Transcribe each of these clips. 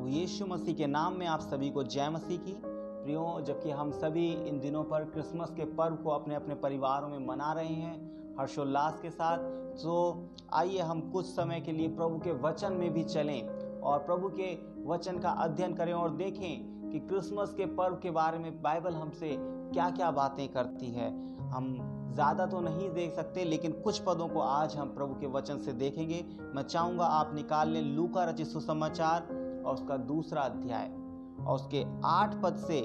प्रभु यीशु मसीह के नाम में आप सभी को जय मसीह की। प्रियो, जबकि हम सभी इन दिनों पर क्रिसमस के पर्व को अपने अपने परिवारों में मना रहे हैं, हर्षोल्लास के साथ। तो आइए हम कुछ समय के लिए प्रभु के वचन में भी चलें और प्रभु के वचन का अध्ययन करें और देखें कि क्रिसमस के पर्व के बारे में बाइबल हमसे क्या क्या बातें करती है। हम ज़्यादा तो नहीं देख सकते, लेकिन कुछ पदों को आज हम प्रभु के वचन से देखेंगे। मैं चाहूँगा आप निकाल लें लूका रचित सुसमाचार। और उसका दूसरा अध्याय। और उसके आठ पद से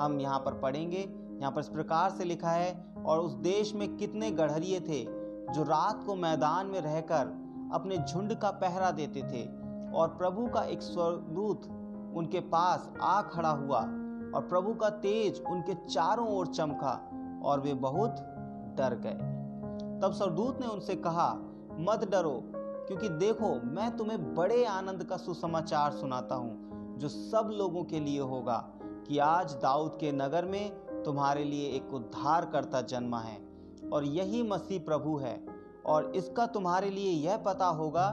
हम यहाँ पर पढ़ेंगे। यहाँ पर इस प्रकार से लिखा है, और उस देश में कितने गढ़रिए थे, जो रात को मैदान में रहकर अपने झुंड का पहरा देते थे, और प्रभु का एक स्वरदूत उनके पास आ खड़ा हुआ, और प्रभु का तेज उनके चारों ओर चमका, और वे बहुत डर गए। तब सरदूत ने उनसे कहा, मत डरो क्योंकि देखो, मैं तुम्हें बड़े आनंद का सुसमाचार सुनाता हूँ, जो सब लोगों के लिए होगा कि आज दाऊद के नगर में तुम्हारे लिए एक उद्धार करता जन्मा है और यही मसीह प्रभु है। और इसका तुम्हारे लिए यह पता होगा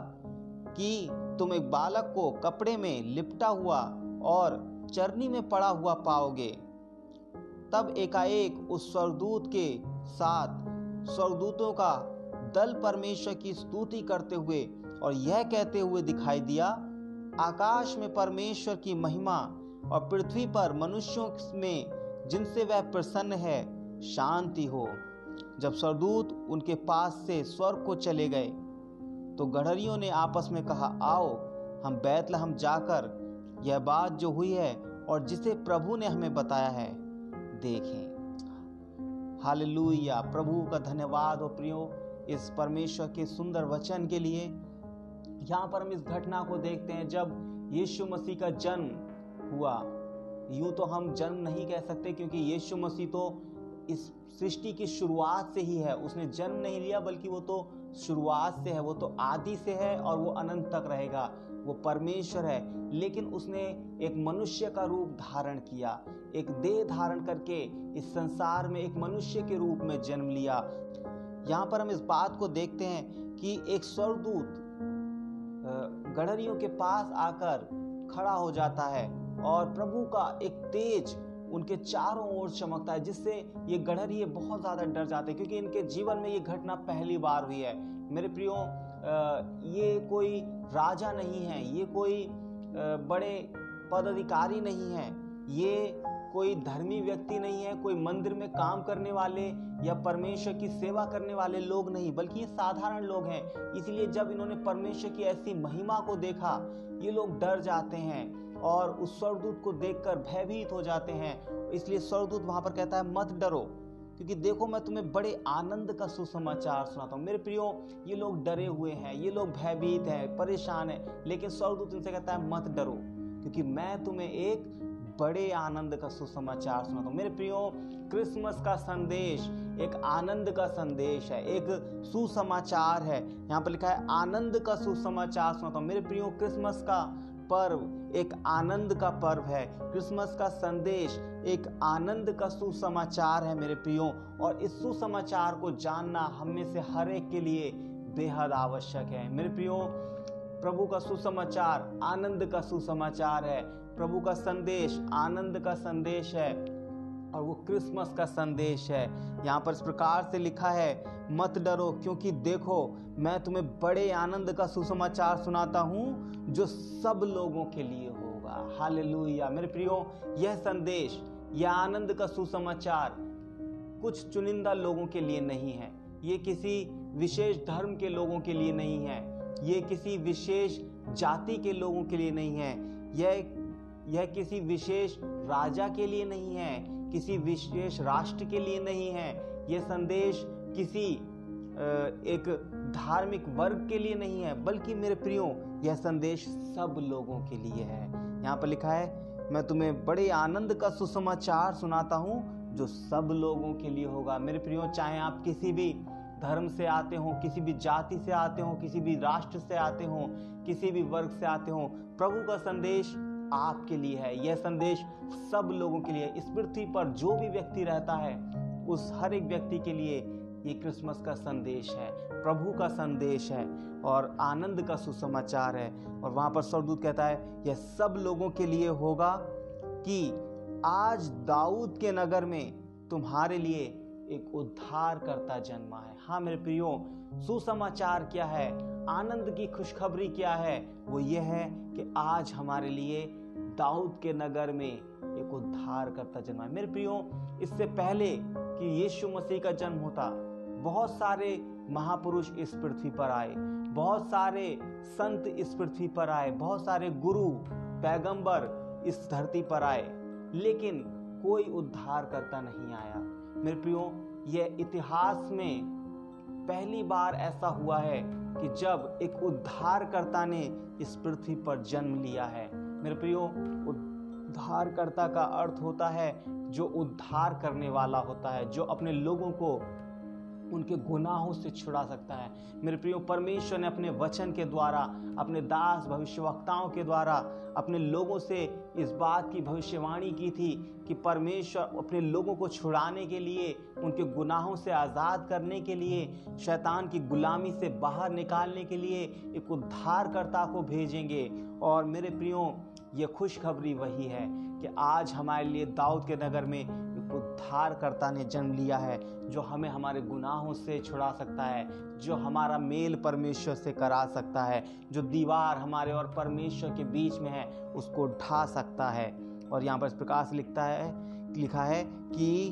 कि तुम एक बालक को कपड़े में लिपटा हुआ और चरनी में पड़ा हुआ पाओगे। तब एकाएक उस स्वर्गदूत के साथ स्वर्गदूतों का दल परमेश्वर की स्तुति करते हुए और यह कहते हुए दिखाई दिया, आकाश में परमेश्वर की महिमा और पृथ्वी पर मनुष्यों में जिनसे वह प्रसन्न है, शांति हो। जब सरदूत उनके पास से स्वर्ग को चले गए तो गढ़रियों ने आपस में कहा, आओ, हम बैतलहम जाकर यह बात जो हुई है और जिसे प्रभु ने हमें बताया है, देखें। हालेलुया, प्रभु का धन्यवाद और प्रियो इस परमेश्वर के सुंदर वचन के लिए, यहाँ पर हम इस घटना को देखते हैं, जब यीशु मसीह का जन्म हुआ। यूँ तो हम जन्म नहीं कह सकते, क्योंकि यीशु मसीह तो इस सृष्टि की शुरुआत से ही है। उसने जन्म नहीं लिया, बल्कि वो तो शुरुआत से है, वो तो आदि से है और वो अनंत तक रहेगा। वो परमेश्वर है, लेकिन उसने एक मनुष्य का रूप धारण किया। एक देह धारण करके इस संसार में एक मनुष्य के रूप में जन्म लिया। यहाँ पर हम इस बात को देखते हैं कि एक स्वर्गदूत गढ़रियों के पास आकर खड़ा हो जाता है और प्रभु का एक तेज उनके चारों ओर चमकता है, जिससे ये गढ़रिए बहुत ज़्यादा डर जाते हैं, क्योंकि इनके जीवन में ये घटना पहली बार हुई है। मेरे प्रियो ये कोई राजा नहीं है, ये कोई बड़े पदाधिकारी नहीं है, ये कोई धर्मी व्यक्ति नहीं है, कोई मंदिर में काम करने वाले या परमेश्वर की सेवा करने वाले लोग नहीं, बल्कि ये साधारण लोग हैं। इसलिए जब इन्होंने परमेश्वर की ऐसी महिमा को देखा, ये लोग डर जाते हैं और उस स्वर्गदूत को देखकर भयभीत हो जाते हैं। इसलिए स्वर्गदूत वहाँ पर कहता है, मत डरो, क्योंकि देखो, मैं तुम्हें बड़े आनंद का सुसमाचार सुनाता हूँ। मेरे प्रियो, ये लोग डरे हुए हैं, ये लोग भयभीत हैं, परेशान हैं, लेकिन स्वर्गदूत इनसे कहता है, मत डरो, क्योंकि मैं तुम्हें एक बड़े आनंद का सुसमाचार सुनाता हूँ। मेरे प्रियो, क्रिसमस का संदेश एक आनंद का संदेश है, एक सुसमाचार है। यहाँ पर लिखा है, आनंद का सुसमाचार सुनाता हूँ। मेरे प्रियो, क्रिसमस का पर्व एक आनंद का पर्व है। क्रिसमस का संदेश एक आनंद का सुसमाचार है मेरे प्रियो, और इस सुसमाचार को जानना हम में से हर एक के लिए बेहद आवश्यक है। मेरे प्रियो प्रभु का सुसमाचार, आनंद का सुसमाचार है। प्रभु का संदेश, आनंद का संदेश है। और वो क्रिसमस का संदेश है। यहाँ पर इस प्रकार से लिखा है, मत डरो, क्योंकि देखो, मैं तुम्हें बड़े आनंद का सुसमाचार सुनाता हूँ, जो सब लोगों के लिए होगा। हालेलुया। मेरे प्रियो, यह संदेश, यह आनंद का सुसमाचार कुछ चुनिंदा लोगों के लिए नहीं है। ये किसी विशेष धर्म के लोगों के लिए नहीं है। ये किसी विशेष जाति के लोगों के लिए नहीं है। यह यह किसी विशेष राजा के लिए नहीं है, किसी विशेष राष्ट्र के लिए नहीं है। यह संदेश किसी एक धार्मिक वर्ग के लिए नहीं है, बल्कि मेरे प्रियो, यह संदेश सब लोगों के लिए है। यहाँ पर लिखा है, मैं तुम्हें बड़े आनंद का सुसमाचार सुनाता हूँ, जो सब लोगों के लिए होगा। मेरे प्रियो, चाहे आप किसी भी धर्म से आते हो, किसी भी जाति से आते हो, किसी भी राष्ट्र से आते हो, किसी भी वर्ग से आते हो, प्रभु का संदेश आपके लिए है। यह संदेश सब लोगों के लिए, इस पृथ्वी पर जो भी व्यक्ति रहता है, उस हर एक व्यक्ति के लिए ये क्रिसमस का संदेश है, प्रभु का संदेश है और आनंद का सुसमाचार है। और वहाँ पर स्वर्गदूत कहता है, यह सब लोगों के लिए होगा कि आज दाऊद के नगर में तुम्हारे लिए एक उद्धार करता जन्मा है। हाँ मेरे प्रियो, सुसमाचार क्या है? आनंद की खुशखबरी क्या है? वो ये है कि आज हमारे लिए दाऊद के नगर में एक उद्धार करता जन्मा है। मेरे प्रियो, इससे पहले कि यीशु मसीह का जन्म होता, बहुत सारे महापुरुष इस पृथ्वी पर आए, बहुत सारे संत इस पृथ्वी पर आए, बहुत सारे गुरु, पैगंबर इस धरती पर आए, लेकिन कोई उद्धार करता नहीं आया। मेरे प्रियो यह इतिहास में पहली बार ऐसा हुआ है कि जब एक उद्धारकर्ता ने इस पृथ्वी पर जन्म लिया है। मेरे प्रियो, उद्धारकर्ता का अर्थ होता है जो उद्धार करने वाला होता है, जो अपने लोगों को उनके गुनाहों से छुड़ा सकता है। मेरे प्रियो, परमेश्वर ने अपने वचन के द्वारा, अपने दास भविष्यवक्ताओं के द्वारा, अपने लोगों से इस बात की भविष्यवाणी की थी कि परमेश्वर अपने लोगों को छुड़ाने के लिए, उनके गुनाहों से आज़ाद करने के लिए, शैतान की गुलामी से बाहर निकालने के लिए एक उद्धारकर्ता को भेजेंगे। और मेरे प्रियो, ये खुशखबरी वही है कि आज हमारे लिए दाऊद के नगर में उद्धारकर्ता ने जन्म लिया है, जो हमें हमारे गुनाहों से छुड़ा सकता है, जो हमारा मेल परमेश्वर से करा सकता है, जो दीवार हमारे और परमेश्वर के बीच में है, उसको ढा सकता है। और यहाँ पर इस प्रकार से लिखता है, लिखा है कि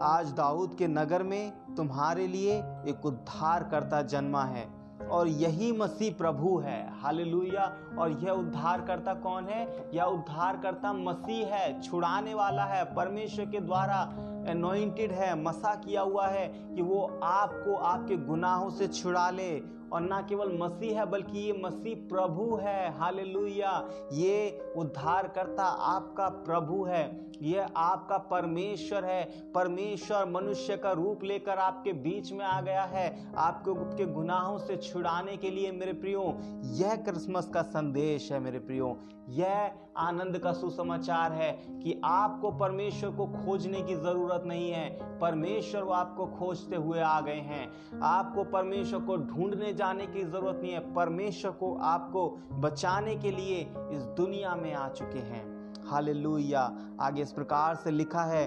आज दाऊद के नगर में तुम्हारे लिए एक उद्धारकर्ता जन्मा है। और यही मसीह प्रभु है। हालेलुया। और यह उद्धारकर्ता कौन है? यह उद्धारकर्ता मसीह है, छुड़ाने वाला है। परमेश्वर के द्वारा अनोइंटेड है, मसा किया हुआ है कि वो आपको आपके गुनाहों से छुड़ा ले और ना केवल मसीह है, बल्कि ये मसीह प्रभु है। हालेलुया। ये उद्धारकर्ता आपका प्रभु है। ये आपका परमेश्वर है। परमेश्वर मनुष्य का रूप लेकर आपके बीच में आ गया है। आपको के गुनाहों से छुड़ाने के लिए मेरे प्रियो, यह क्रिसमस का संदेश है मेरे प्रियो। यह आनंद का सुसमाचार है कि आपको परमेश्वर को खोजने की ज़रूरत नहीं है। परमेश्वर वो आपको खोजते हुए आ गए हैं। आपको परमेश्वर को ढूँढने जाने की ज़रूरत नहीं है। परमेश्वर को, आपको बचाने के लिए इस दुनिया में आ चुके हैं। हालेलुया। आगे इस प्रकार से लिखा है,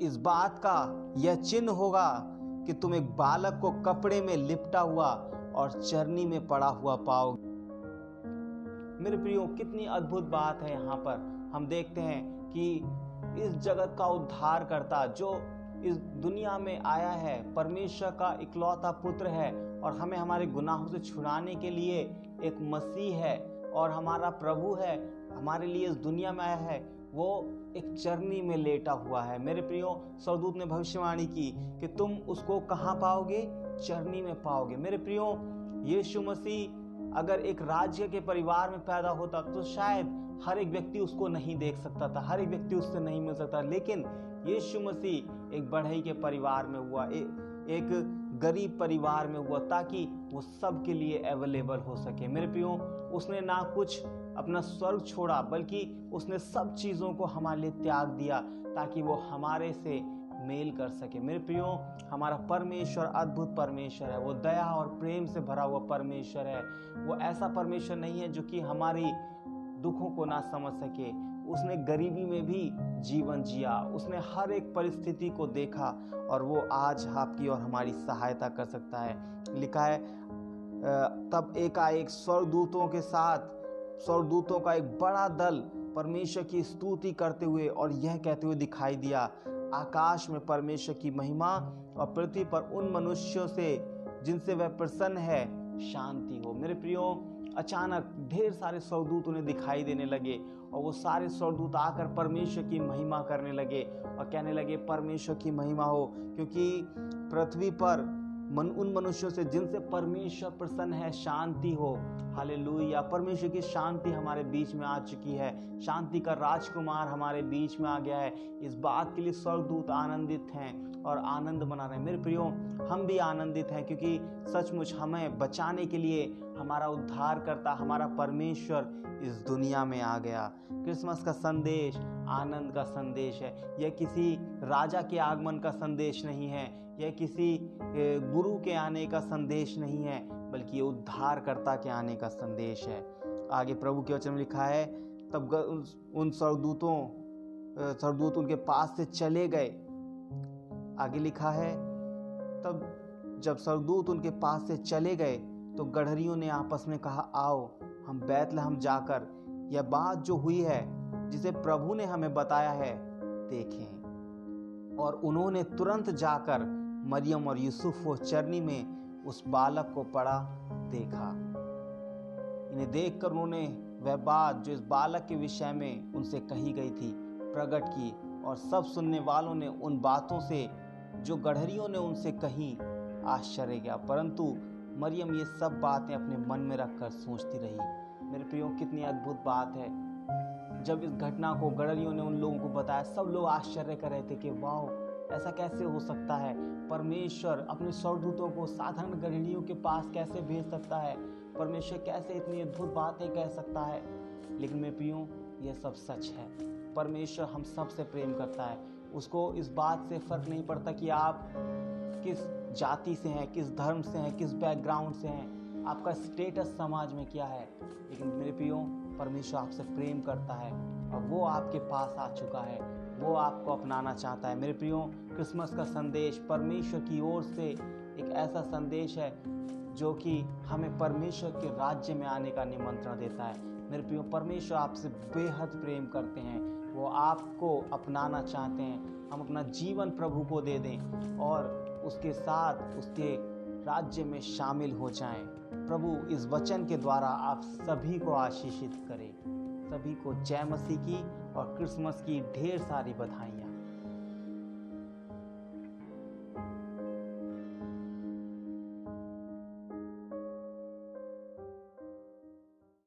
इस बात का यह चिन्ह होगा कि तुम एक बालक को कपड़े में लिपटा हुआ और चरनी में पड़ा हुआ पाओगे मेरे प्रियो, कितनी अद्भुत बात है यहाँ पर। हम देखते हैं कि इस जगत का उद्धार करता जो इस दुनिया में आया है। परमेश्वर का इकलौता पुत्र है और हमें हमारे गुनाहों से छुड़ाने के लिए एक मसीह है और हमारा प्रभु है। हमारे लिए इस दुनिया में आया है। वो एक चरनी में लेटा हुआ है। मेरे प्रियो सरदूत ने भविष्यवाणी की कि तुम उसको कहाँ पाओगे? चरनी में पाओगे। मेरे प्रियो, यीशु मसीह अगर एक राज्य के परिवार में पैदा होता तो शायद हर एक व्यक्ति उसको नहीं देख सकता था, हर एक व्यक्ति उससे नहीं मिल सकता। लेकिन यीशु मसीह एक बढ़ई के परिवार में हुआ ए, एक गरीब परिवार में हुआ ताकि वो सब के लिए अवेलेबल हो सके। मेरे प्रियो उसने ना कुछ अपना स्वर्ग छोड़ा बल्कि उसने सब चीज़ों को हमारे लिए त्याग दिया ताकि वो हमारे से मेल कर सके। मेरे प्रियो हमारा परमेश्वर अद्भुत परमेश्वर है। वो दया और प्रेम से भरा हुआ परमेश्वर है। वो ऐसा परमेश्वर नहीं है जो कि हमारी दुखों को ना समझ सके। उसने गरीबी में भी जीवन जिया, उसने हर एक परिस्थिति को देखा और वो आज आपकी और हमारी सहायता कर सकता है। लिखा है तब एकाएक स्वर्गदूतों के साथ, स्वर्गदूतों का एक बड़ा दल परमेश्वर की स्तुति करते हुए और यह कहते हुए दिखाई दिया, आकाश में परमेश्वर की महिमा और पृथ्वी पर उन मनुष्यों से जिनसे वह प्रसन्न है, शांति हो। मेरे प्रियो अचानक ढेर सारे स्वरदूत उन्हें दिखाई देने लगे और वो सारे स्वरदूत आकर परमेश्वर की महिमा करने लगे और कहने लगे, परमेश्वर की महिमा हो, क्योंकि पृथ्वी पर मन, उन मनुष्यों से जिनसे परमेश्वर प्रसन्न है, शांति हो। हाले परमेश्वर की शांति हमारे बीच में आ चुकी है। शांति का राजकुमार हमारे बीच में आ गया है। इस बात के लिए स्वर्गदूत आनंदित हैं और आनंद मना रहे हैं। मेरे प्रियो, हम भी आनंदित हैं, क्योंकि सचमुच हमें बचाने के लिए हमारा उद्धार करता हमारा परमेश्वर इस दुनिया में आ गया। क्रिसमस का संदेश, आनंद का संदेश है। यह किसी राजा के आगमन का संदेश नहीं है। यह किसी गुरु के आने का संदेश नहीं है, बल्कि ये उद्धारकर्ता के आने का संदेश है। आगे प्रभु के वचन में लिखा है, तब उन सरदूतों सरदूत उनके पास से चले गए। आगे लिखा है, तब जब सरदूत उनके पास से चले गए तो गढ़रियों ने आपस में कहा, आओ, हम बैतलहम जाकर यह बात जो हुई है, जिसे प्रभु ने हमें बताया है, देखें। और उन्होंने तुरंत जाकर मरियम और यूसुफ को चरनी में उस बालक को पड़ा देखा। इन्हें देखकर उन्होंने वह बात जो इस बालक के विषय में उनसे कही गई थी, प्रकट की और सब सुनने वालों ने उन बातों से, जो गढ़रियों ने उनसे कही, आश्चर्य गया। परंतु मरियम, ये सब बातें अपने मन में रखकर सोचती रही। मेरे प्रियो, कितनी अद्भुत बात है। जब इस घटना को गढ़रियों ने उन लोगों को बताया, सब लोग आश्चर्य कर रहे थे कि वाह ऐसा कैसे हो सकता है? परमेश्वर अपने स्वरदूतों को साधारण गृहिणियों के पास कैसे भेज सकता है? परमेश्वर कैसे इतनी अद्भुत बातें कह सकता है? लेकिन मैं पियूँ यह सब सच है। परमेश्वर हम सबसे प्रेम करता है। उसको इस बात से फ़र्क नहीं पड़ता कि आप किस जाति से हैं, किस धर्म से हैं, किस बैकग्राउंड से हैं, आपका स्टेटस समाज में क्या है? लेकिन मेरे पियो परमेश्वर आपसे प्रेम करता है और वो आपके पास आ चुका है। वो आपको अपनाना चाहता है। मेरे प्रियो, क्रिसमस का संदेश परमेश्वर की ओर से एक ऐसा संदेश है जो कि हमें परमेश्वर के राज्य में आने का निमंत्रण देता है। मेरे प्रियो, परमेश्वर आपसे बेहद प्रेम करते हैं। वो आपको अपनाना चाहते हैं। हम अपना जीवन प्रभु को दे दें और उसके साथ उसके राज्य में शामिल हो जाएँ। प्रभु, इस वचन के द्वारा आप सभी को आशीषित करें। सभी को जय मसीह की और क्रिसमस की ढेर सारी बधाइयाँ।